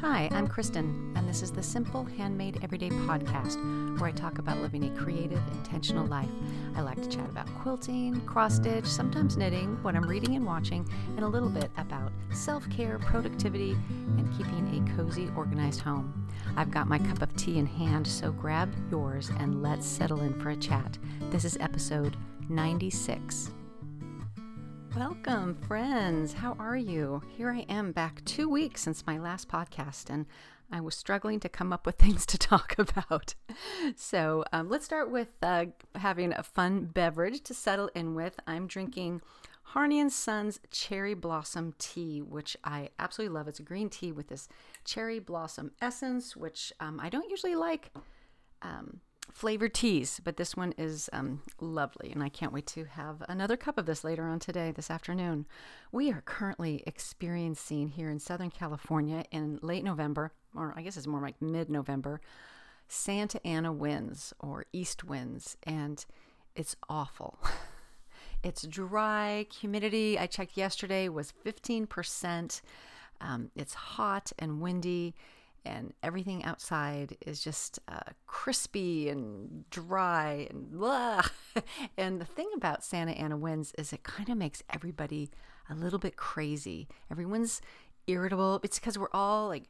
Hi, I'm Kristen, and this is the Simple Handmade Everyday podcast where I talk about living a creative, intentional life. I like to chat about quilting, cross stitch, sometimes knitting, what I'm reading and watching, and a little bit about self care, productivity, and keeping a cozy, organized home. I've got my cup of tea in hand, so grab yours and let's settle in for a chat. This is episode 96. Welcome, friends. How are you? Here I am back two weeks since my last podcast, and I was struggling to come up with things to talk about. So um, let's start with uh, having a fun beverage to settle in with. I'm drinking Harney and Sons Cherry Blossom Tea, which I absolutely love. It's a green tea with this cherry blossom essence, which um, I don't usually like. Um, flavored teas, but this one is um, lovely, and I can't wait to have another cup of this later on today, this afternoon. We are currently experiencing here in Southern California in late November, or I guess it's more like mid November, Santa Ana winds or east winds, and it's awful. it's dry, humidity, I checked yesterday, was 15%. Um, it's hot and windy and everything outside is just uh, crispy and dry and blah. and the thing about Santa Ana winds is it kind of makes everybody a little bit crazy. Everyone's irritable. It's because we're all like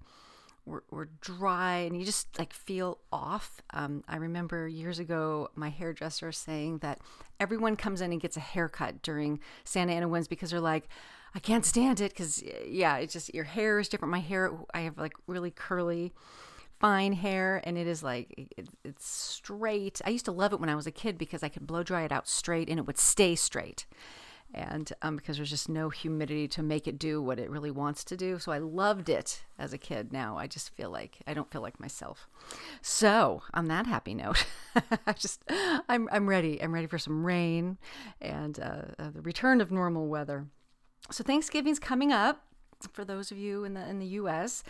we're, we're dry and you just like feel off. Um, I remember years ago my hairdresser saying that everyone comes in and gets a haircut during Santa Ana winds because they're like, I can't stand it because yeah, it's just your hair is different. My hair, I have like really curly, fine hair, and it is like it, it's straight. I used to love it when I was a kid because I could blow dry it out straight and it would stay straight. And um, because there's just no humidity to make it do what it really wants to do. So I loved it as a kid. Now I just feel like I don't feel like myself. So on that happy note, I just I'm I'm ready. I'm ready for some rain and uh, uh, the return of normal weather so Thanksgiving's coming up for those of you in the in the U.S.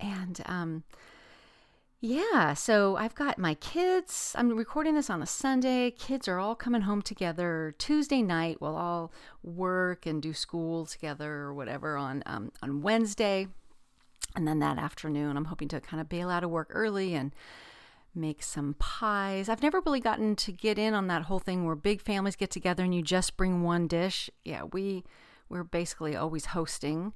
and um, yeah, so I've got my kids. I'm recording this on a Sunday. Kids are all coming home together Tuesday night. We'll all work and do school together or whatever on um, on Wednesday, and then that afternoon, I'm hoping to kind of bail out of work early and make some pies. I've never really gotten to get in on that whole thing where big families get together and you just bring one dish. Yeah, we we're basically always hosting.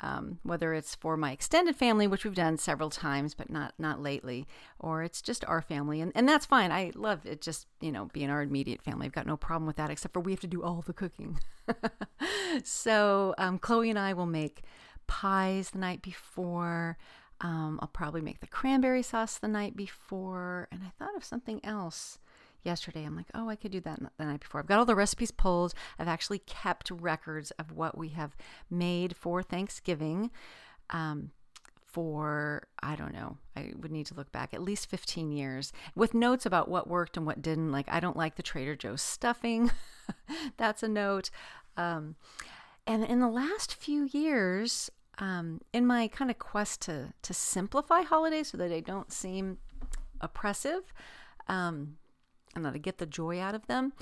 Um, whether it's for my extended family, which we've done several times, but not not lately, or it's just our family, and, and that's fine. I love it, just you know, being our immediate family. I've got no problem with that, except for we have to do all the cooking. so um, Chloe and I will make pies the night before. Um, I'll probably make the cranberry sauce the night before, and I thought of something else yesterday. I'm like, oh, I could do that the night before. I've got all the recipes pulled. I've actually kept records of what we have made for Thanksgiving. Um, for I don't know, I would need to look back at least 15 years with notes about what worked and what didn't. Like, I don't like the Trader Joe's stuffing. That's a note. Um, and in the last few years, um, in my kind of quest to to simplify holidays so that they don't seem oppressive, um, and that I get the joy out of them.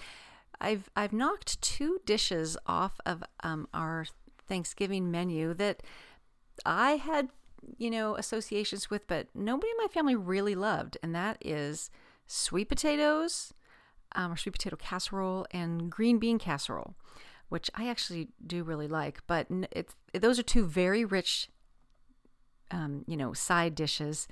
I've I've knocked two dishes off of um, our Thanksgiving menu that I had you know associations with, but nobody in my family really loved, and that is sweet potatoes, um, or sweet potato casserole, and green bean casserole, which I actually do really like. But it's those are two very rich, um, you know, side dishes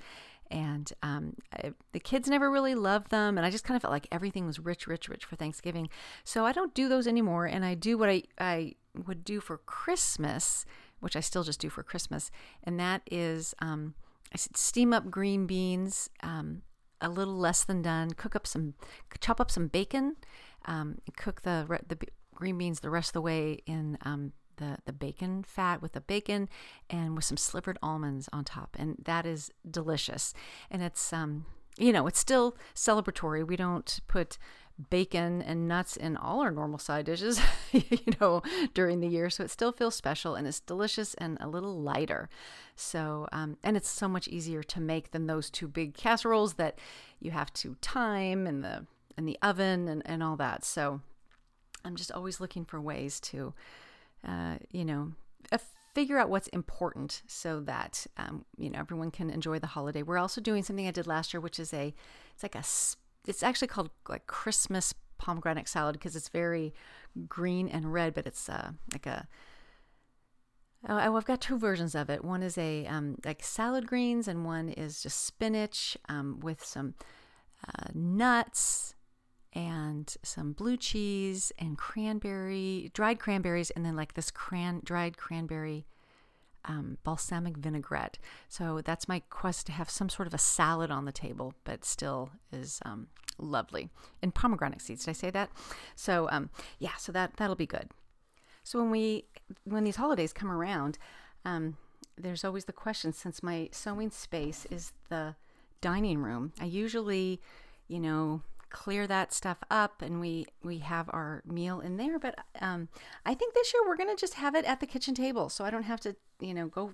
and um, I, the kids never really loved them and i just kind of felt like everything was rich rich rich for thanksgiving. So i don't do those anymore and i do what i, I would do for christmas which i still just do for christmas and that is um, i steam up green beans um, a little less than done cook up some chop up some bacon um, cook the, the green beans the rest of the way in um, the, the bacon fat with the bacon and with some slivered almonds on top. And that is delicious. And it's, um, you know, it's still celebratory. We don't put bacon and nuts in all our normal side dishes, you know, during the year. So it still feels special and it's delicious and a little lighter. So, um, and it's so much easier to make than those two big casseroles that you have to time in the in the oven and, and all that. So I'm just always looking for ways to uh, you know, figure out what's important so that um, you know everyone can enjoy the holiday. We're also doing something I did last year, which is a it's like a it's actually called like Christmas pomegranate salad because it's very green and red, but it's uh, like a Oh, I've got two versions of it. One is a um, like salad greens, and one is just spinach um, with some uh, nuts and some blue cheese and cranberry, dried cranberries, and then like this cran dried cranberry um, balsamic vinaigrette. So that's my quest to have some sort of a salad on the table, but still is um, lovely. And pomegranate seeds, did I say that? So um, yeah, so that that'll be good. So when we when these holidays come around, um, there's always the question. Since my sewing space is the dining room, I usually, you know, clear that stuff up and we we have our meal in there but um, i think this year we're going to just have it at the kitchen table so i don't have to you know go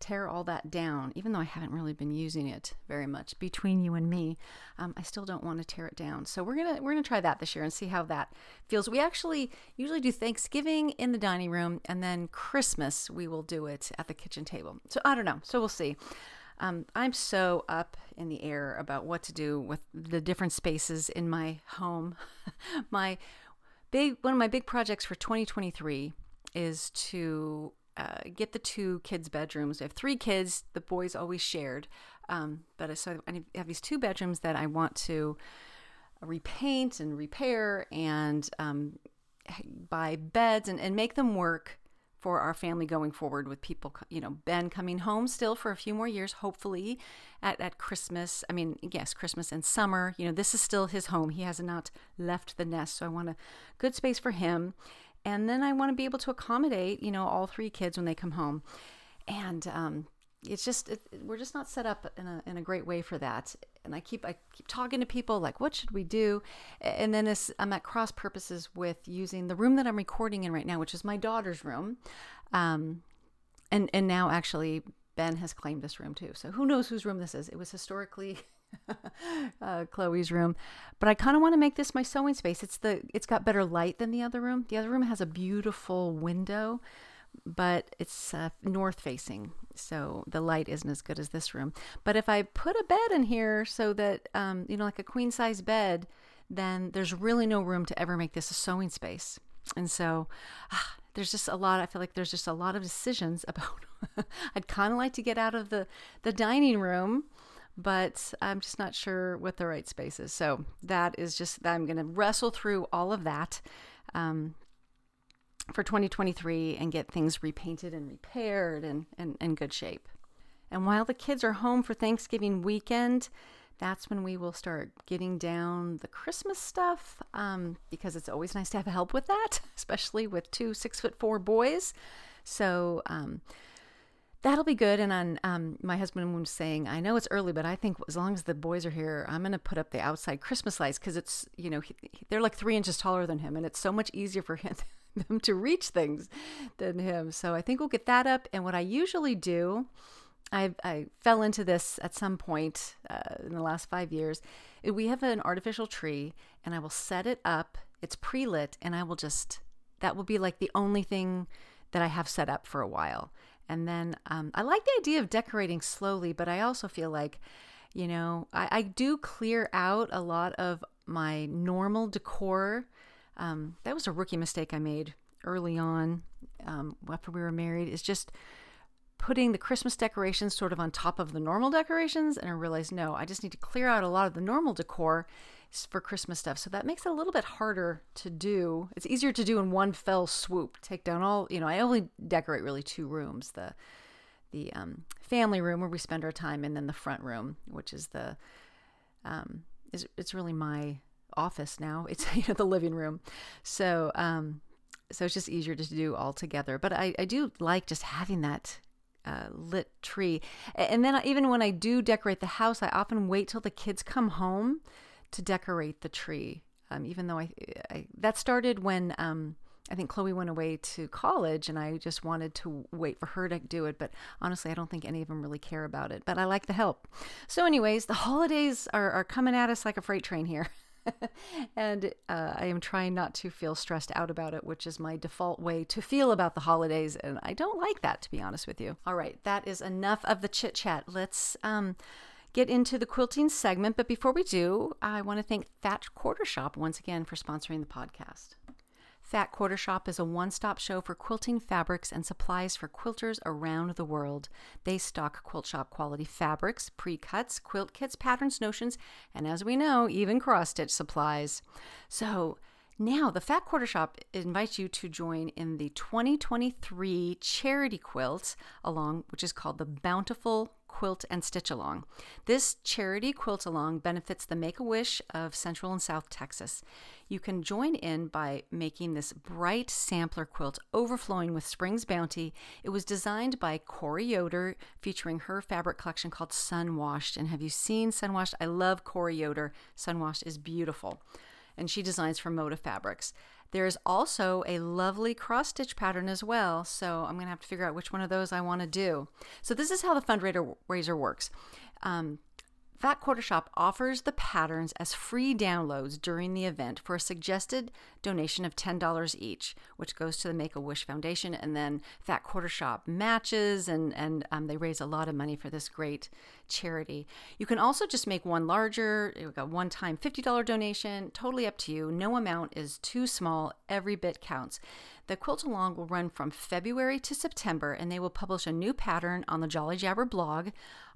tear all that down. Even though i haven't really been using it very much between you and me um, i still don't want to tear it down. So we're gonna we're gonna try that this year and see how that feels. We actually usually do thanksgiving in the dining room and then christmas we will do it at the kitchen table. So i don't know. So we'll see um, I'm so up in the air about what to do with the different spaces in my home. my big one of my big projects for 2023 is to uh, get the two kids' bedrooms. I have three kids. The boys always shared, um, but so I have these two bedrooms that I want to repaint and repair and um, buy beds and, and make them work for our family going forward with people, you know, Ben coming home still for a few more years, hopefully at, at Christmas. I mean, yes, Christmas and summer. You know, this is still his home. He has not left the nest. So I want a good space for him. And then I want to be able to accommodate, you know, all three kids when they come home. And um, it's just it, we're just not set up in a, in a great way for that. And i keep i keep talking to people like what should we do? And then this i'm at cross purposes with using the room that i'm recording in right now which is my daughter's room. Um, and and now actually ben has claimed this room too. So who knows whose room this is? It was historically uh, Chloe's room, but I kind of want to make this my sewing space. It's the it's got better light than the other room. The other room has a beautiful window, but it's uh, north facing, so the light isn't as good as this room. But if I put a bed in here so that, um, you know, like a queen size bed, then there's really no room to ever make this a sewing space. And so ah, there's just a lot, I feel like there's just a lot of decisions about, I'd kind of like to get out of the, the dining room but I'm just not sure what the right space is. So that is just, I'm going to wrestle through all of that. Um, for 2023 and get things repainted and repaired and in, good shape. And while the kids are home for Thanksgiving weekend, that's when we will start getting down the Christmas stuff um, because it's always nice to have help with that, especially with two six foot four boys. So um, that'll be good. And on um, my husband was saying, I know it's early, but I think as long as the boys are here, I'm going to put up the outside Christmas lights because it's you know he, they're like three inches taller than him, and it's so much easier for him them to reach things than him. So I think we'll get that up. And what I usually do, I, I fell into this at some point uh, in the last five years. We have an artificial tree, and I will set it up. It's pre lit, and I will just, that will be like the only thing that I have set up for a while. And then um, I like the idea of decorating slowly, but I also feel like, you know, I, I do clear out a lot of my normal decor um, that was a rookie mistake I made early on um, after we were married is just putting the Christmas decorations sort of on top of the normal decorations. And I realized, no, I just need to clear out a lot of the normal decor for Christmas stuff. So that makes it a little bit harder to do. It's easier to do in one fell swoop. Take down all, you know, I only decorate really two rooms the the um, family room where we spend our time, and then the front room, which is the um, is it's really my office now. It's you know the living room, so um, so it's just easier to do all together. But I I do like just having that uh, lit tree, and then even when I do decorate the house, I often wait till the kids come home to decorate the tree. Um, even though I, I that started when um, I think Chloe went away to college and I just wanted to wait for her to do it. But honestly, I don't think any of them really care about it. But I like the help. So, anyways, the holidays are, are coming at us like a freight train here. and uh, I am trying not to feel stressed out about it, which is my default way to feel about the holidays. And I don't like that, to be honest with you. All right, that is enough of the chit chat. Let's um, get into the quilting segment. But before we do, I want to thank Fat Quarter Shop once again for sponsoring the podcast. Fat Quarter Shop is a one stop show for quilting fabrics and supplies for quilters around the world. They stock quilt shop quality fabrics, pre cuts, quilt kits, patterns, notions, and as we know, even cross stitch supplies. So, now, the Fat Quarter Shop invites you to join in the 2023 charity quilt along, which is called the Bountiful Quilt and Stitch Along. This charity quilt along benefits the Make a Wish of Central and South Texas. You can join in by making this bright sampler quilt overflowing with Spring's Bounty. It was designed by Corey Yoder, featuring her fabric collection called Sunwashed. And have you seen Sunwashed? I love Corey Yoder. Sunwashed is beautiful and she designs for Moda Fabrics. There's also a lovely cross stitch pattern as well, so I'm going to have to figure out which one of those I want to do. So this is how the fundraiser works. Um, Fat Quarter Shop offers the patterns as free downloads during the event for a suggested donation of $10 each, which goes to the Make a Wish Foundation. And then Fat Quarter Shop matches, and, and um, they raise a lot of money for this great charity. You can also just make one larger, a one time $50 donation, totally up to you. No amount is too small, every bit counts. The quilt along will run from February to September, and they will publish a new pattern on the Jolly Jabber blog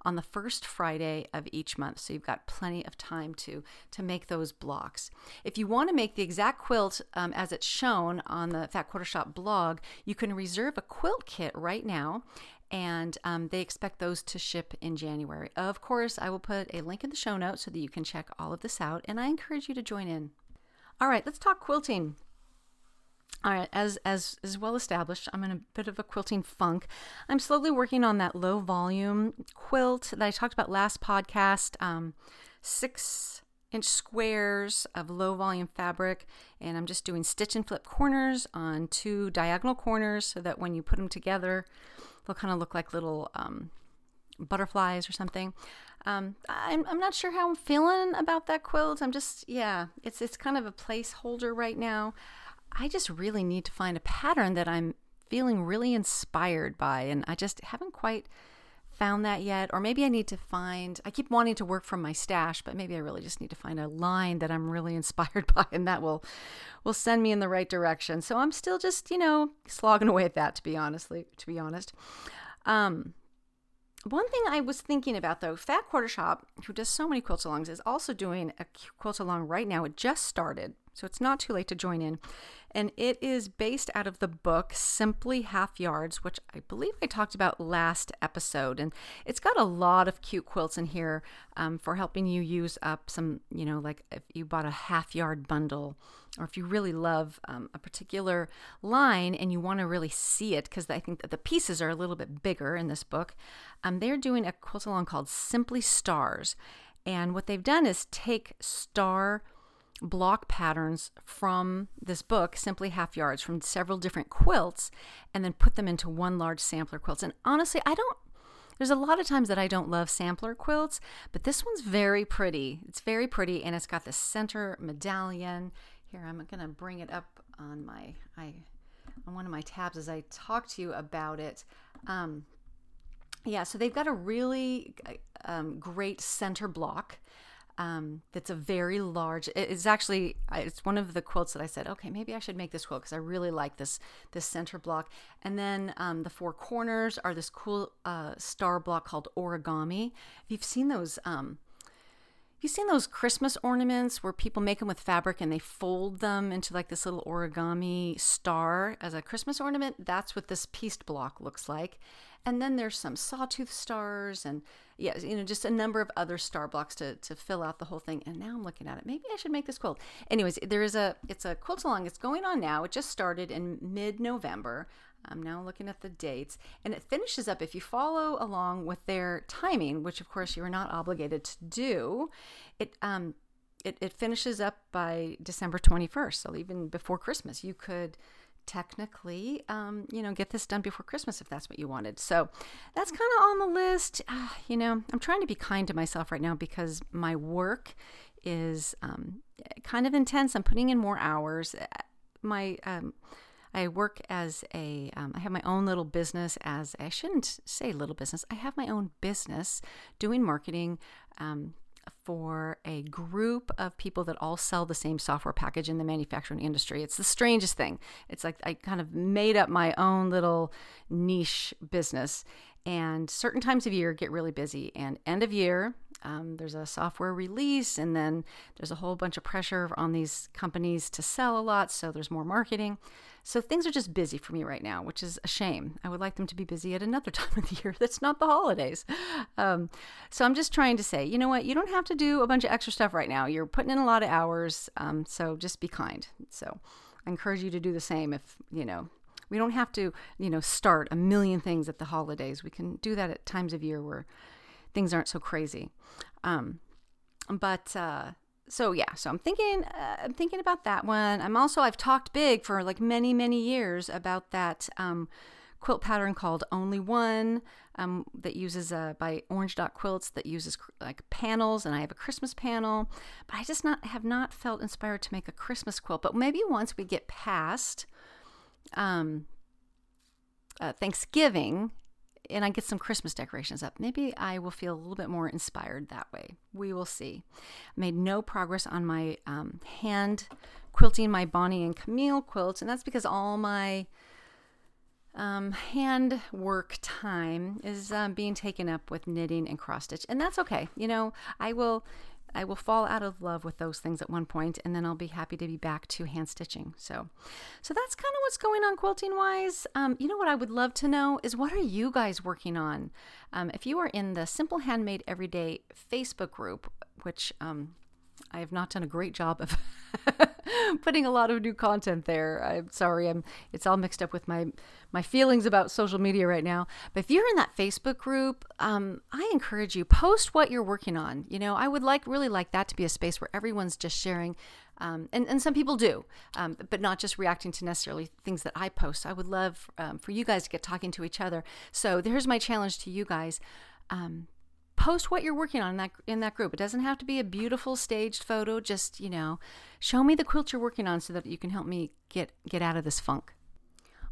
on the first Friday of each month. So you've got plenty of time to to make those blocks. If you want to make the exact quilt um, as it's shown on the Fat Quarter Shop blog, you can reserve a quilt kit right now. And um, they expect those to ship in January. Of course, I will put a link in the show notes so that you can check all of this out. And I encourage you to join in. All right, let's talk quilting. All right, as as is well established, I'm in a bit of a quilting funk. I'm slowly working on that low volume quilt that I talked about last podcast. Um, six inch squares of low volume fabric, and I'm just doing stitch and flip corners on two diagonal corners so that when you put them together, they'll kind of look like little um, butterflies or something. Um, I'm, I'm not sure how I'm feeling about that quilt. I'm just, yeah, it's, it's kind of a placeholder right now. I just really need to find a pattern that I'm feeling really inspired by. And I just haven't quite found that yet. Or maybe I need to find, I keep wanting to work from my stash, but maybe I really just need to find a line that I'm really inspired by and that will will send me in the right direction. So I'm still just, you know, slogging away at that to be honestly, to be honest. Um, one thing I was thinking about though, Fat Quarter Shop, who does so many quilt alongs, is also doing a quilt along right now. It just started, so it's not too late to join in and it is based out of the book Simply Half Yards, which I believe I talked about last episode. And it's got a lot of cute quilts in here um, for helping you use up some, you know, like if you bought a half yard bundle, or if you really love um, a particular line and you want to really see it, because I think that the pieces are a little bit bigger in this book, um, they're doing a quilt along called Simply Stars. And what they've done is take star block patterns from this book, Simply Half Yards, from several different quilts, and then put them into one large sampler quilt. And honestly, I don't there's a lot of times that I don't love sampler quilts, but this one's very pretty. It's very pretty and it's got the center medallion. Here, I'm to bring it up on my I on one of my tabs as I talk to you about it. Um, yeah, so they've got a really um, great center block um, that's a very large. It's actually it's one of the quilts that I said, okay, maybe I should make this quilt because I really like this this center block. And then um, the four corners are this cool uh, star block called origami. If you've seen those. Um, you seen those Christmas ornaments where people make them with fabric and they fold them into like this little origami star as a Christmas ornament? That's what this pieced block looks like. And then there's some sawtooth stars and yeah, you know, just a number of other star blocks to, to fill out the whole thing. And now I'm looking at it. Maybe I should make this quilt. Anyways, there is a it's a quilt along. It's going on now. It just started in mid-November. I'm now looking at the dates, and it finishes up if you follow along with their timing, which of course you are not obligated to do. It um it, it finishes up by December 21st, so even before Christmas, you could technically, um, you know, get this done before Christmas if that's what you wanted. So that's kind of on the list. Uh, you know, I'm trying to be kind to myself right now because my work is um, kind of intense. I'm putting in more hours. My um, I work as a, um, I have my own little business as, I shouldn't say little business, I have my own business doing marketing um, for a group of people that all sell the same software package in the manufacturing industry. It's the strangest thing. It's like I kind of made up my own little niche business. And certain times of year get really busy. And end of year, um, there's a software release, and then there's a whole bunch of pressure on these companies to sell a lot. So there's more marketing. So things are just busy for me right now, which is a shame. I would like them to be busy at another time of the year that's not the holidays. Um, so I'm just trying to say, you know what? You don't have to do a bunch of extra stuff right now. You're putting in a lot of hours. Um, so just be kind. So I encourage you to do the same if, you know, we don't have to, you know, start a million things at the holidays. We can do that at times of year where things aren't so crazy. Um, but uh, so yeah, so I'm thinking uh, I'm thinking about that one. I'm also I've talked big for like many many years about that um, quilt pattern called Only One um, that uses uh, by Orange Dot Quilts that uses like panels, and I have a Christmas panel, but I just not have not felt inspired to make a Christmas quilt. But maybe once we get past um, uh, Thanksgiving and I get some Christmas decorations up, maybe I will feel a little bit more inspired that way. We will see. I made no progress on my um, hand quilting my Bonnie and Camille quilts, and that's because all my um, hand work time is um, being taken up with knitting and cross stitch, and that's okay. You know, I will I will fall out of love with those things at one point, and then I'll be happy to be back to hand stitching. So, so that's kind of what's going on quilting wise. Um, you know what I would love to know is what are you guys working on? Um, if you are in the Simple Handmade Everyday Facebook group, which um, I have not done a great job of putting a lot of new content there. I'm sorry, I'm it's all mixed up with my my feelings about social media right now. But if you're in that Facebook group, um, I encourage you post what you're working on. You know, I would like really like that to be a space where everyone's just sharing. Um, and, and some people do, um, but not just reacting to necessarily things that I post. I would love um, for you guys to get talking to each other. So here's my challenge to you guys um, post what you're working on in that in that group. It doesn't have to be a beautiful staged photo. Just you know, show me the quilt you're working on so that you can help me get get out of this funk.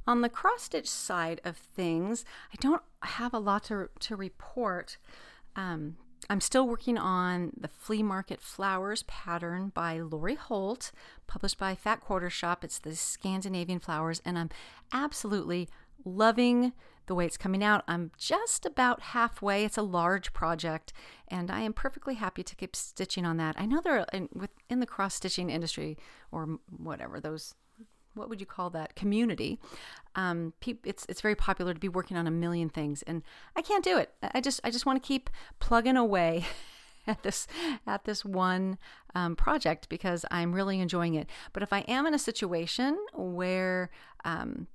On the cross stitch side of things, I don't have a lot to to report. Um, I'm still working on the Flea Market Flowers pattern by Lori Holt, published by Fat Quarter Shop. It's the Scandinavian flowers, and I'm absolutely loving the way it's coming out. I'm just about halfway. It's a large project, and I am perfectly happy to keep stitching on that. I know there are in, within the cross stitching industry or whatever those. What would you call that community? Um, it's it's very popular to be working on a million things, and I can't do it. I just I just want to keep plugging away at this at this one um, project because I'm really enjoying it. But if I am in a situation where um,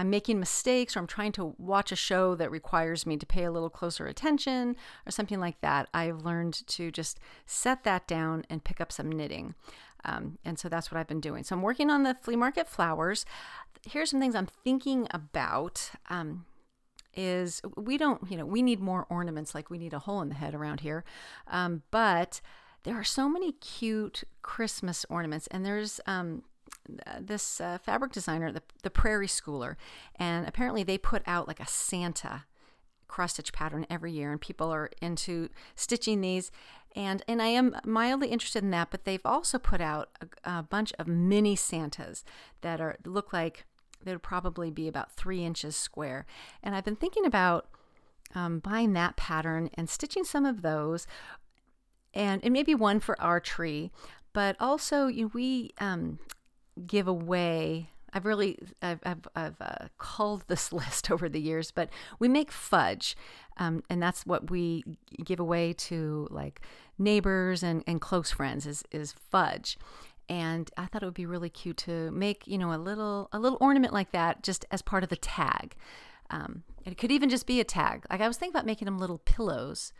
I'm making mistakes or I'm trying to watch a show that requires me to pay a little closer attention or something like that, I've learned to just set that down and pick up some knitting. Um, and so that's what I've been doing. So I'm working on the flea market flowers. Here's some things I'm thinking about. Um, is we don't, you know, we need more ornaments like we need a hole in the head around here. Um, but there are so many cute Christmas ornaments, and there's um, this uh, fabric designer, the, the Prairie Schooler, and apparently they put out like a Santa cross stitch pattern every year, and people are into stitching these. And and I am mildly interested in that, but they've also put out a, a bunch of mini Santas that are look like they would probably be about three inches square. And I've been thinking about um, buying that pattern and stitching some of those, and and maybe one for our tree. But also, you know, we um, give away I've really I've, I've, I've uh, culled this list over the years, but we make fudge, um, and that's what we give away to like neighbors and, and close friends is is fudge. And I thought it would be really cute to make you know a little a little ornament like that just as part of the tag. Um, it could even just be a tag. Like I was thinking about making them little pillows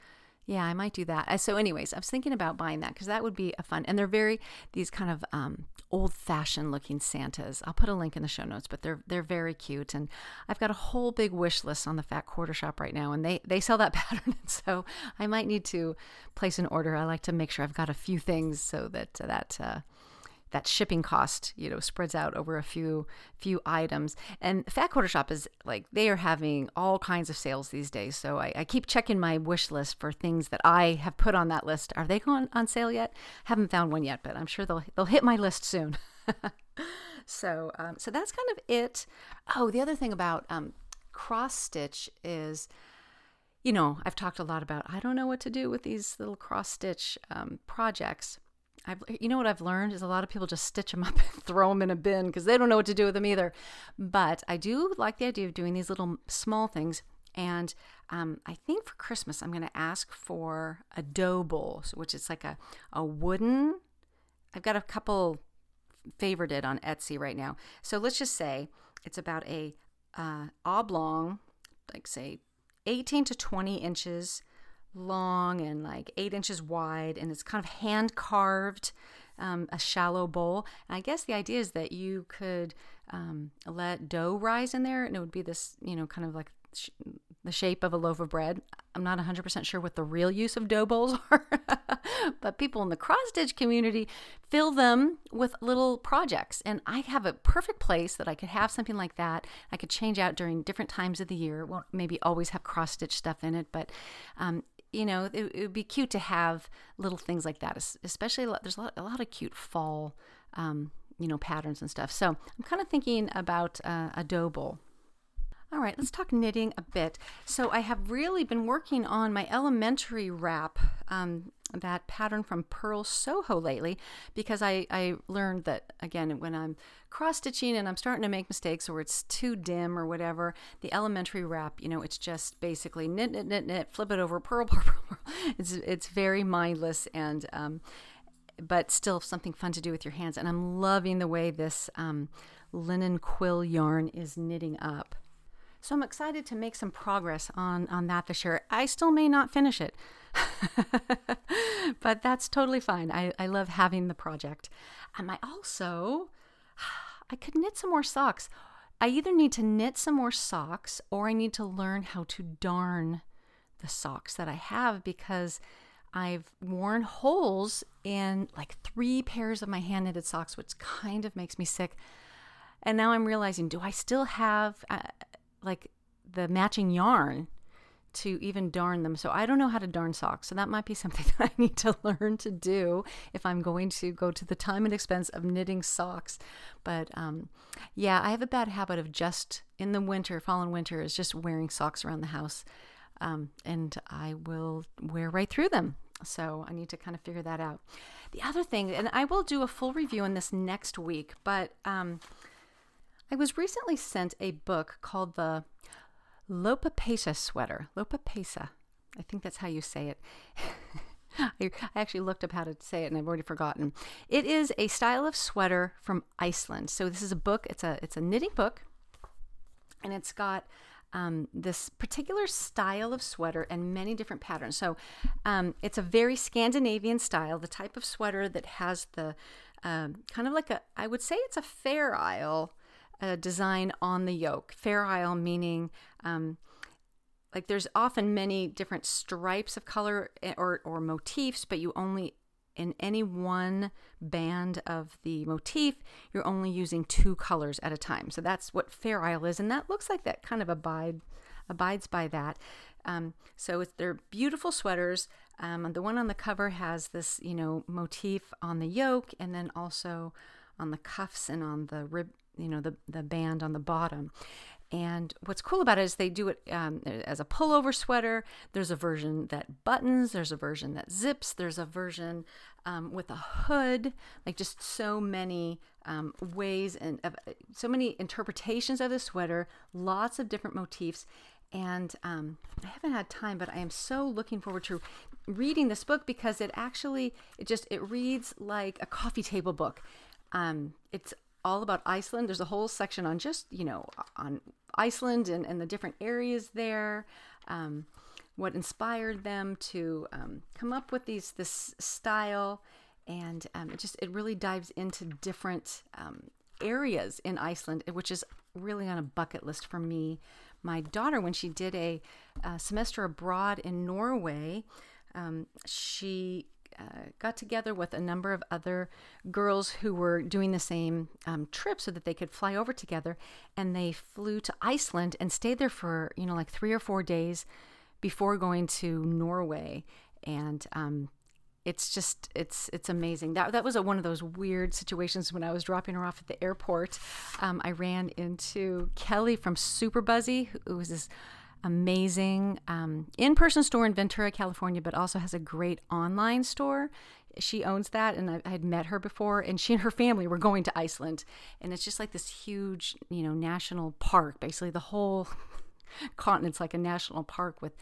Yeah, I might do that. Uh, So, anyways, I was thinking about buying that because that would be a fun. And they're very these kind of um, old-fashioned looking Santas. I'll put a link in the show notes, but they're they're very cute. And I've got a whole big wish list on the Fat Quarter Shop right now, and they they sell that pattern. And so I might need to place an order. I like to make sure I've got a few things so that that. Uh, that shipping cost, you know, spreads out over a few few items. And Fat Quarter Shop is like they are having all kinds of sales these days. So I, I keep checking my wish list for things that I have put on that list. Are they going on sale yet? Haven't found one yet, but I'm sure they'll they'll hit my list soon. so um, so that's kind of it. Oh, the other thing about um, cross stitch is you know, I've talked a lot about I don't know what to do with these little cross stitch um, projects. I've, you know what I've learned is a lot of people just stitch them up and throw them in a bin because they don't know what to do with them either. But I do like the idea of doing these little small things. And um, I think for Christmas, I'm going to ask for a dough bowl, which is like a, a wooden. I've got a couple favorited on Etsy right now. So let's just say it's about a uh, oblong, like say 18 to 20 inches long and like eight inches wide, and it's kind of hand carved, um, a shallow bowl. And I guess the idea is that you could um, let dough rise in there, and it would be this, you know, kind of like sh- the shape of a loaf of bread. I'm not 100% sure what the real use of dough bowls are, but people in the cross stitch community fill them with little projects. And I have a perfect place that I could have something like that. I could change out during different times of the year. Won't maybe always have cross stitch stuff in it, but um, you know, it, it, would be cute to have little things like that, especially there's a lot, a lot of cute fall, um, you know, patterns and stuff. So I'm kind of thinking about uh, a dough bowl. All right, let's talk knitting a bit. So I have really been working on my elementary wrap, um, that pattern from Purl Soho lately, because I, I learned that, again, when I'm cross stitching and I'm starting to make mistakes or it's too dim or whatever, the elementary wrap, you know, it's just basically knit, knit, knit, knit, flip it over, purl, purl, purl. It's, it's very mindless and, um, but still something fun to do with your hands. And I'm loving the way this um, linen quill yarn is knitting up. So I'm excited to make some progress on on that this year. I still may not finish it. but that's totally fine. I, I love having the project. And I also I could knit some more socks. I either need to knit some more socks or I need to learn how to darn the socks that I have because I've worn holes in like three pairs of my hand knitted socks, which kind of makes me sick. And now I'm realizing do I still have uh, like the matching yarn to even darn them. So I don't know how to darn socks. So that might be something that I need to learn to do if I'm going to go to the time and expense of knitting socks. But um, yeah, I have a bad habit of just in the winter, fall and winter, is just wearing socks around the house. Um, and I will wear right through them. So I need to kind of figure that out. The other thing, and I will do a full review on this next week, but um, I was recently sent a book called the Lopapeysa sweater. Lopapeysa. I think that's how you say it. I, actually looked up how to say it and I've already forgotten. It is a style of sweater from Iceland. So this is a book. It's a it's a knitting book, and it's got um, this particular style of sweater and many different patterns. So um, it's a very Scandinavian style, the type of sweater that has the um, kind of like a I would say it's a fair isle uh, design on the yoke. Fair Isle meaning um, like there's often many different stripes of color eh, or, or motifs, but you only in any one band of the motif, you're only using two colors at a time. So that's what Fair Isle is, and that looks like that kind of abide abides by that. Um, so they're beautiful sweaters. Um, the one on the cover has this, you know, motif on the yoke, and then also on the cuffs and on the rib, you know, the the band on the bottom. And what's cool about it is they do it um, as a pullover sweater. There's a version that buttons, there's a version that zips, there's a version um, with a hood, like just so many um, ways and uh, so many interpretations of the sweater, lots of different motifs. And um, I haven't had time, but I am so looking forward to reading this book because it actually it just it reads like a coffee table book. Um, it's all about Iceland. There's a whole section on just, you know, on Iceland and, and the different areas there, um, what inspired them to um, come up with these this style, and um, it just it really dives into different um, areas in Iceland, which is really on a bucket list for me. My daughter, when she did a, a semester abroad in Norway, um, she uh, got together with a number of other girls who were doing the same um, trip so that they could fly over together. And they flew to Iceland and stayed there for, you know, like three or four days before going to Norway. And um, it's just it's it's amazing. That that was a, one of those weird situations when I was dropping her off at the airport. Um, I ran into Kelly from Superbuzzy who was this amazing um, in-person store in Ventura, California, but also has a great online store. She owns that, and I, I had met her before. And she and her family were going to Iceland, and it's just like this huge, you know, national park. Basically, the whole continent's like a national park with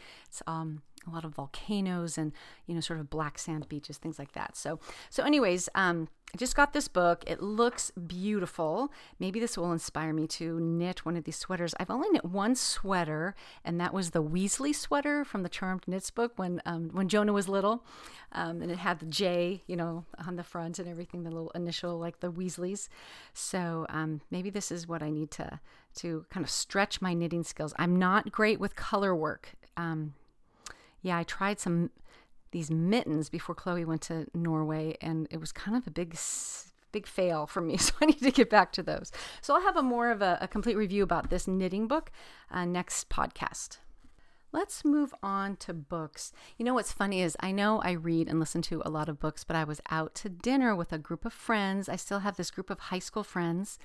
um, a lot of volcanoes and you know sort of black sand beaches things like that so so anyways um I just got this book. It looks beautiful. Maybe this will inspire me to knit one of these sweaters. I've only knit one sweater, and that was the Weasley sweater from the Charmed Knits book when um, when Jonah was little, um, and it had the J, you know, on the front and everything, the little initial like the Weasleys. So um, maybe this is what I need to to kind of stretch my knitting skills. I'm not great with color work. Um, yeah, I tried some these mittens before Chloe went to Norway, and it was kind of a big big fail for me. So I need to get back to those. So I'll have a more of a, a complete review about this knitting book uh, next podcast. Let's move on to books. You know what's funny is I know I read and listen to a lot of books, but I was out to dinner with a group of friends. I still have this group of high school friends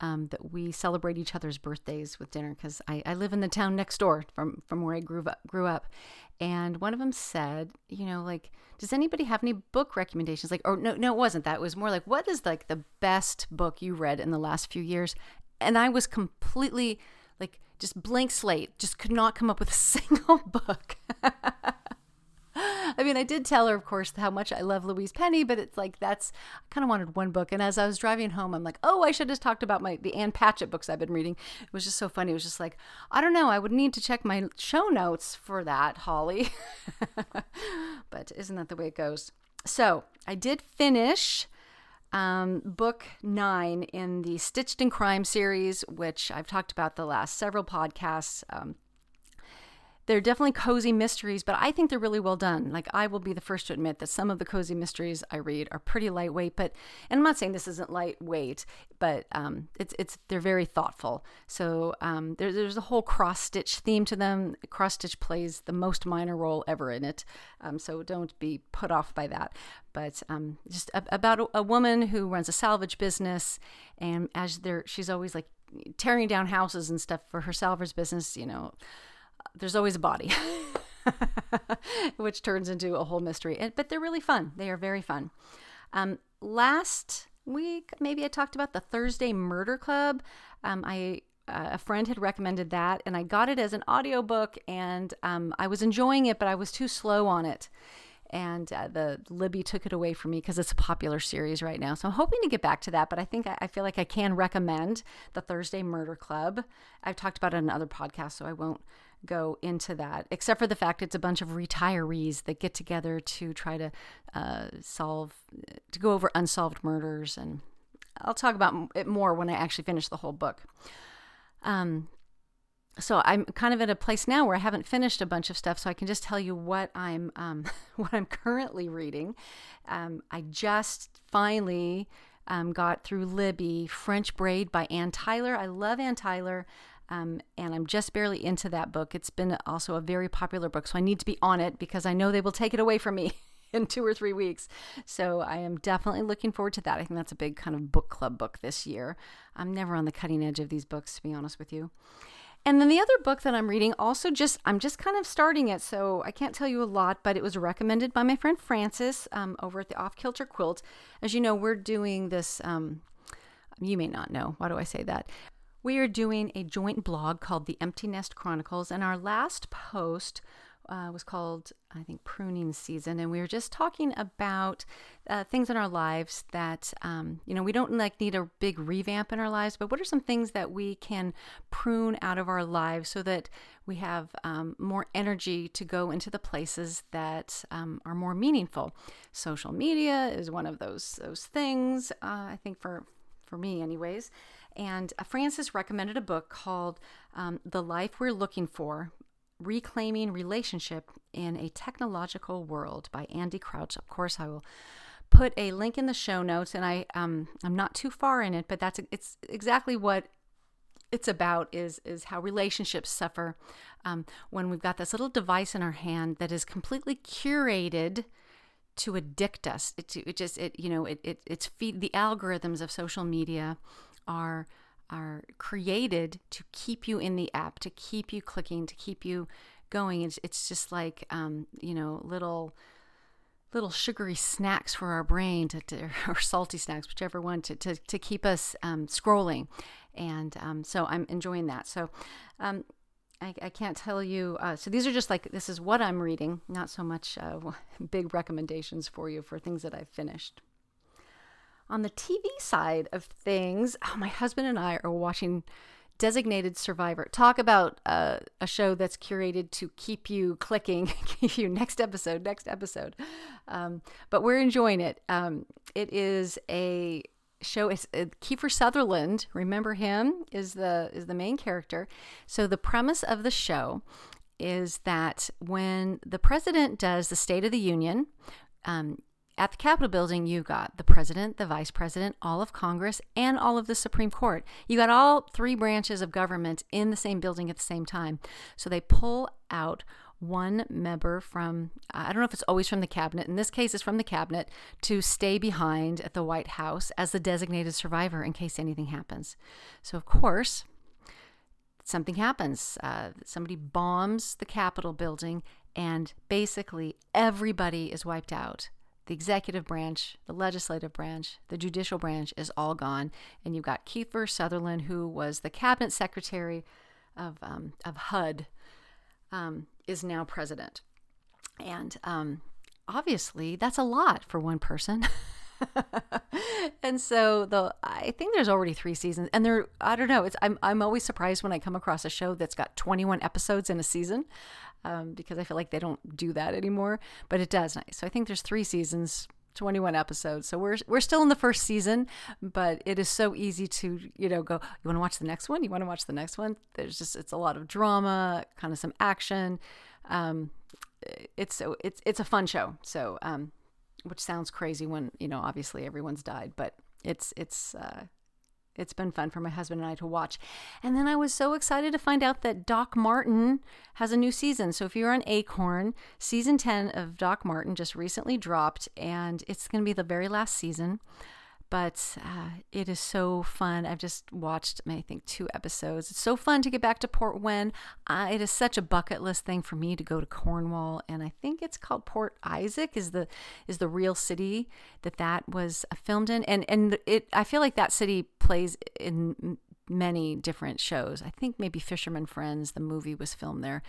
um, that we celebrate each other's birthdays with dinner because I, I, live in the town next door from, from where I grew up, grew up. And one of them said, you know, like, does anybody have any book recommendations? Like, or no, no, it wasn't that. It was more like, what is like the best book you read in the last few years? And I was completely like, just blank slate, just could not come up with a single book. I mean, I did tell her, of course, how much I love Louise Penny, but it's like that's I kind of wanted one book. And as I was driving home, I'm like, oh, I should have talked about my the Ann Patchett books I've been reading. It was just so funny. It was just like, I don't know, I would need to check my show notes for that, Holly. but isn't that the way it goes? So I did finish. Um, book nine in the Stitched in Crime series, which I've talked about the last several podcasts. Um, they're definitely cozy mysteries, but I think they're really well done. Like I will be the first to admit that some of the cozy mysteries I read are pretty lightweight, but and I'm not saying this isn't lightweight, but um, it's it's they're very thoughtful. So um, there, there's a whole cross stitch theme to them. Cross stitch plays the most minor role ever in it, um, so don't be put off by that. But um, just a, about a, a woman who runs a salvage business, and as there, she's always like tearing down houses and stuff for her salvage business. You know there's always a body, which turns into a whole mystery. but they're really fun. They are very fun. Um, last week, maybe I talked about the Thursday Murder Club. Um, I uh, a friend had recommended that, and I got it as an audiobook, and um, I was enjoying it, but I was too slow on it and uh, the Libby took it away from me because it's a popular series right now. So I'm hoping to get back to that, but I think I, I, feel like I can recommend the Thursday Murder Club. I've talked about it in other podcasts, so I won't go into that, except for the fact it's a bunch of retirees that get together to try to uh, solve, to go over unsolved murders. And I'll talk about it more when I actually finish the whole book. Um, so I'm kind of at a place now where I haven't finished a bunch of stuff, so I can just tell you what I'm um, what I'm currently reading. Um, I just finally um, got through Libby French Braid by Anne Tyler. I love Anne Tyler. Um, and I'm just barely into that book. It's been also a very popular book, so I need to be on it because I know they will take it away from me in two or three weeks. So I am definitely looking forward to that. I think that's a big kind of book club book this year. I'm never on the cutting edge of these books, to be honest with you. And then the other book that I'm reading, also just I'm just kind of starting it, so I can't tell you a lot, but it was recommended by my friend Frances um, over at the Off Kilter Quilt. As you know, we're doing this. Um, you may not know. Why do I say that? We are doing a joint blog called the Empty Nest Chronicles, and our last post uh, was called, I think, Pruning Season, and we were just talking about uh, things in our lives that um, you know we don't like need a big revamp in our lives, but what are some things that we can prune out of our lives so that we have um, more energy to go into the places that um, are more meaningful. Social media is one of those those things. Uh, I think for for me, anyways. And Francis recommended a book called um, "The Life We're Looking For." Reclaiming Relationship in a Technological World by Andy Crouch. Of course, I will put a link in the show notes, and I um, I'm not too far in it, but that's it's exactly what it's about is is how relationships suffer um, when we've got this little device in our hand that is completely curated to addict us. It, it just it you know it, it it's feed the algorithms of social media are are created to keep you in the app, to keep you clicking, to keep you going. It's it's just like um, you know little little sugary snacks for our brain to, to or salty snacks, whichever one, to, to, to keep us um, scrolling. And um, so I'm enjoying that. So um, I, I, can't tell you. Uh, so these are just like, this is what I'm reading, not so much uh, big recommendations for you for things that I've finished. On the TV side of things, oh, my husband and I are watching Designated Survivor. Talk about uh, a show that's curated to keep you clicking, keep you next episode, next episode. Um, but we're enjoying it. Um, it is a show. It's uh, Kiefer Sutherland. Remember him is the is the main character. So the premise of the show is that when the president does the State of the Union, um, at the Capitol building, you got the president, the vice president, all of Congress, and all of the Supreme Court. You got all three branches of government in the same building at the same time. So they pull out one member from, I don't know if it's always from the cabinet, in this case, it's from the cabinet, to stay behind at the White House as the designated survivor in case anything happens. So, of course, something happens. Uh, somebody bombs the Capitol building, and basically everybody is wiped out the executive branch, the legislative branch, the judicial branch is all gone. And you've got Kiefer Sutherland, who was the cabinet secretary of, um, of HUD, um, is now president. And um, obviously, that's a lot for one person. and so the I think there's already three seasons, and there I don't know. It's I'm I'm always surprised when I come across a show that's got 21 episodes in a season um, because I feel like they don't do that anymore. But it does. Nice. So I think there's three seasons, 21 episodes. So we're we're still in the first season, but it is so easy to you know go. You want to watch the next one? You want to watch the next one? There's just it's a lot of drama, kind of some action. Um, it's so it's it's a fun show. So um, which sounds crazy when you know obviously everyone's died, but it's it's uh, it's been fun for my husband and I to watch. And then I was so excited to find out that Doc Martin has a new season. So if you're on Acorn, season 10 of Doc Martin just recently dropped, and it's going to be the very last season but uh, it is so fun. I've just watched, I think, two episodes. It's so fun to get back to Portwenn. Uh, it is such a bucket list thing for me to go to Cornwall, and I think it's called Port Isaac is the is the real city that that was uh, filmed in, and and it I feel like that city plays in many different shows. I think maybe Fisherman Friends, the movie was filmed there.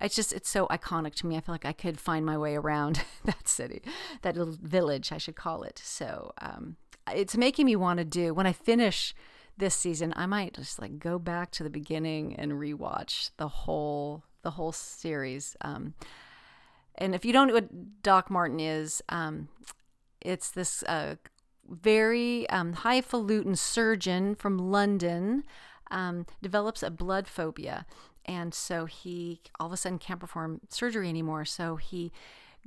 It's just it's so iconic to me. I feel like I could find my way around that city, that little village, I should call it. So um, it's making me want to do when I finish this season, I might just like go back to the beginning and rewatch the whole the whole series. Um, and if you don't know what Doc Martin is, um, it's this uh, very um, highfalutin surgeon from London um, develops a blood phobia, and so he all of a sudden can't perform surgery anymore. So he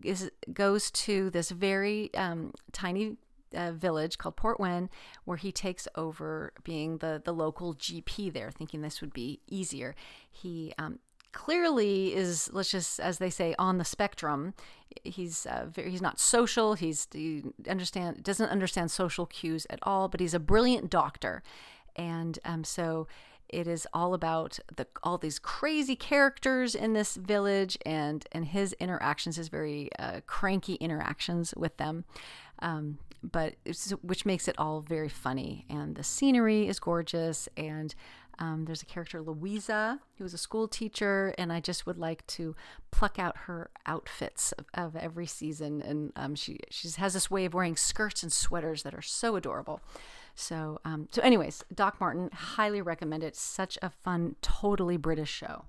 is goes to this very um, tiny uh, village called Portwenn, where he takes over being the the local GP there, thinking this would be easier. He um, clearly is, let's just as they say, on the spectrum. He's uh, very, he's not social. He's he understand doesn't understand social cues at all. But he's a brilliant doctor, and um, so it is all about the all these crazy characters in this village and and his interactions, his very uh, cranky interactions with them. Um, but which makes it all very funny. And the scenery is gorgeous, and Um, there's a character, Louisa, who is a school teacher, and I just would like to pluck out her outfits of, of every season. And um, she she has this way of wearing skirts and sweaters that are so adorable. So, um, so anyways, Doc Martin, highly recommend it. Such a fun, totally British show.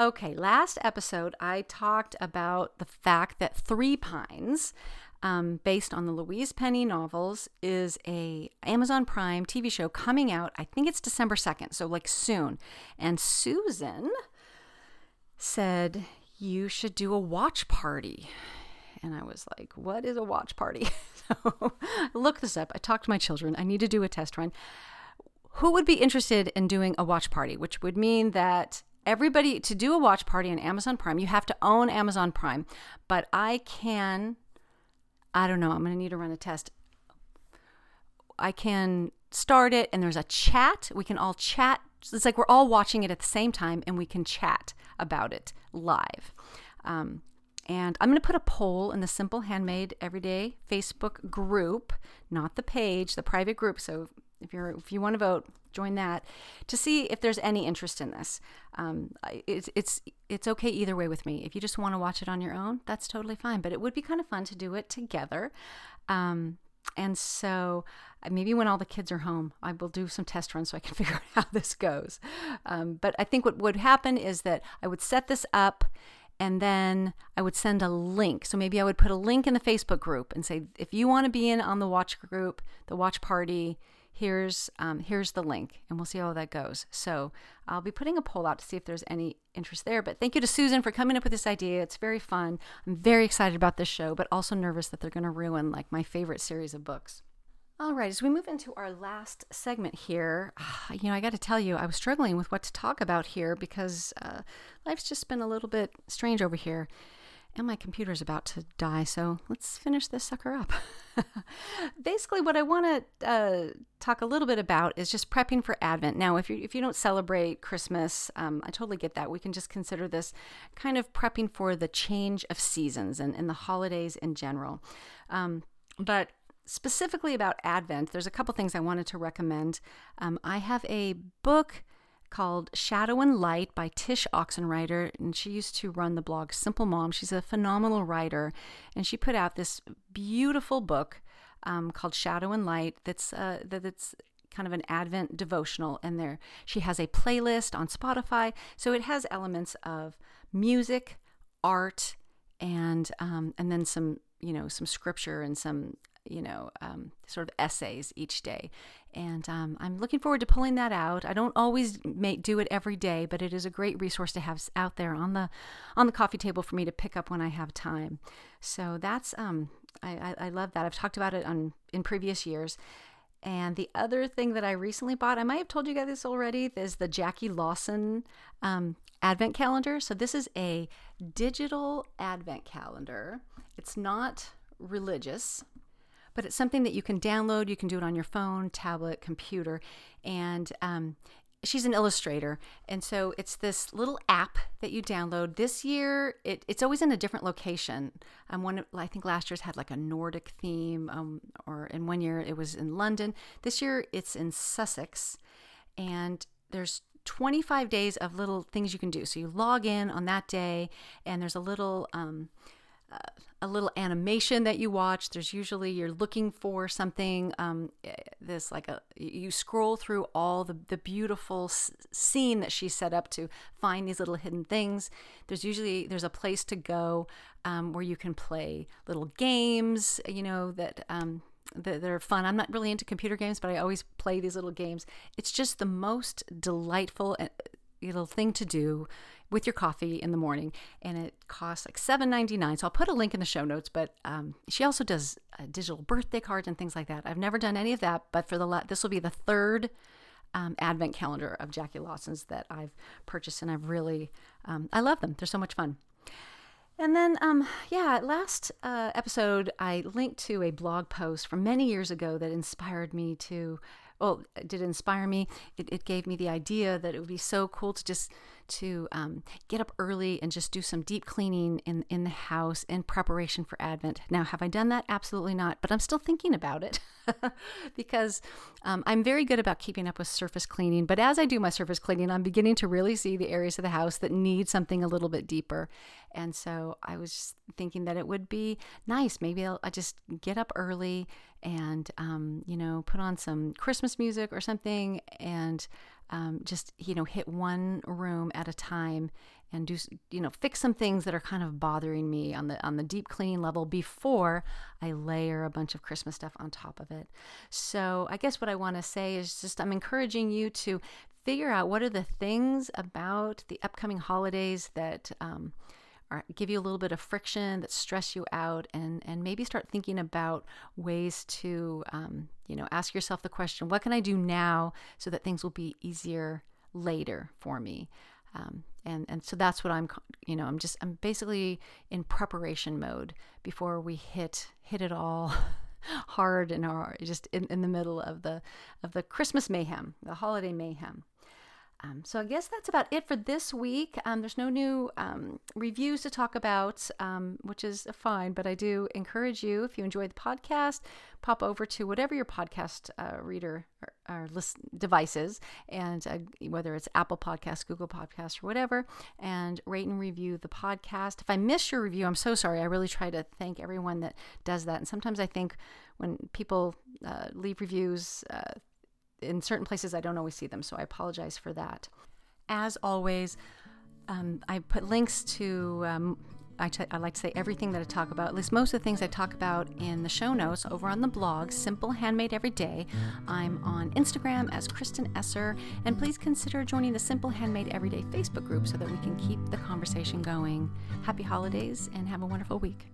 Okay, last episode, I talked about the fact that Three Pines, um, based on the Louise Penny novels, is a Amazon Prime TV show coming out. I think it's December second, so like soon. And Susan said you should do a watch party. And I was like, what is a watch party? so I looked this up. I talked to my children. I need to do a test run. Who would be interested in doing a watch party? Which would mean that everybody to do a watch party on Amazon Prime, you have to own Amazon Prime. But I can, I don't know, I'm going to need to run a test. I can start it and there's a chat. We can all chat. It's like we're all watching it at the same time and we can chat about it live. Um, and I'm going to put a poll in the Simple Handmade Everyday Facebook group, not the page, the private group. So if you're if you want to vote, join that to see if there's any interest in this. Um, it's it's it's okay either way with me. If you just want to watch it on your own, that's totally fine. But it would be kind of fun to do it together. Um, and so uh, maybe when all the kids are home, I will do some test runs so I can figure out how this goes. Um, but I think what would happen is that I would set this up and then I would send a link. So maybe I would put a link in the Facebook group and say, if you want to be in on the watch group, the watch party, here's um, here's the link and we'll see how that goes. So i'll be putting a poll out to see if there's any interest there but thank you to susan for coming up with this idea. It's very fun. I'm very excited about this show but also nervous that they're going to ruin like my favorite series of books. All right, as we move into our last segment here, you know, I got to tell you, I was struggling with what to talk about here because uh, life's just been a little bit strange over here and my computer's about to die, so let's finish this sucker up. Basically, what I want to uh, talk a little bit about is just prepping for Advent. Now, if you if you don't celebrate Christmas, um, I totally get that. We can just consider this kind of prepping for the change of seasons and, and the holidays in general. Um, but specifically about Advent, there's a couple things I wanted to recommend. Um, I have a book called Shadow and Light by Tsh Oxenreider, and she used to run the blog Simple Mom. She's a phenomenal writer, and she put out this beautiful book um, called Shadow and Light. That's uh, that's kind of an Advent devotional, and there she has a playlist on Spotify, so it has elements of music, art, and um, and then some you know some scripture and some you know, um, sort of essays each day. And um, I'm looking forward to pulling that out. I don't always make, do it every day, but it is a great resource to have out there on the on the coffee table for me to pick up when I have time. So that's um, I, I, I love that. I've talked about it on in previous years. And the other thing that I recently bought, I might have told you guys this already, is the Jacquie Lawson um, Advent calendar. So this is a digital Advent calendar. It's not religious but it's something that you can download. You can do it on your phone, tablet, computer, and um, she's an illustrator and so it's this little app that you download. This year it, it's always in a different location. Um, one i think last year's had like a nordic theme um, or in one year it was in london. This year it's in sussex and there's 25 days of little things you can do. So you log in on that day and there's a little um, a little animation that you watch. There's usually you're looking for something. Um, eh, this like a you scroll through all the the beautiful s- scene that she set up to find these little hidden things. There's usually there's a place to go um, where you can play little games. You know that. Um, that are fun. I'm not really into computer games, but I always play these little games. It's just the most delightful eh, little thing to do with your coffee in the morning, and it costs like $7.99. So I'll put a link in the show notes. But um, she also does digital birthday cards and things like that. I've never done any of that, but for the la- this will be the third um, advent calendar of Jacquie Lawson's that I've purchased, and I've really um, I love them. They're so much fun. And then, um, yeah, last uh, episode, I linked to a blog post from many years ago that inspired me to, Oh, well, did inspire me. It, it gave me the idea that it would be so cool to just to um, get up early and just do some deep cleaning in, in the house in preparation for Advent. Now, have I done that? Absolutely not, but I'm still thinking about it because um, I'm very good about keeping up with surface cleaning. But as I do my surface cleaning, I'm beginning to really see the areas of the house that need something a little bit deeper. And so I was thinking that it would be nice. Maybe I'll I just get up early and, um, you know, put on some Christmas music or something and um, just, you know, hit one room at a time and do you know fix some things that are kind of bothering me on the on the deep cleaning level before I layer a bunch of Christmas stuff on top of it. So I guess what I want to say is just I'm encouraging you to figure out what are the things about the upcoming holidays that um, give you a little bit of friction that stress you out and and maybe start thinking about ways to um, you know ask yourself the question what can i do now so that things will be easier later for me? Um, and and so that's what i'm you know i'm just i'm basically in preparation mode before we hit hit it all hard and our just in, in the middle of the of the christmas mayhem the holiday mayhem um, so I guess that's about it for this week. Um, there's no new um, reviews to talk about, um, which is fine. But I do encourage you, if you enjoy the podcast, pop over to whatever your podcast uh, reader or, or list devices, and uh, whether it's Apple Podcast, Google Podcast, or whatever, and rate and review the podcast. If I miss your review, I'm so sorry. I really try to thank everyone that does that, and sometimes I think when people uh, leave reviews uh, in certain places I don't always see them, so I apologize for that. As always, um, I put links to. Um, I, t- I like to say everything that I talk about, at least most of the things I talk about in the show notes over on the blog, Simple Handmade Every Day. I'm on Instagram as Kristen Esser, and please consider joining the Simple Handmade Everyday Facebook group so that we can keep the conversation going. Happy holidays and have a wonderful week.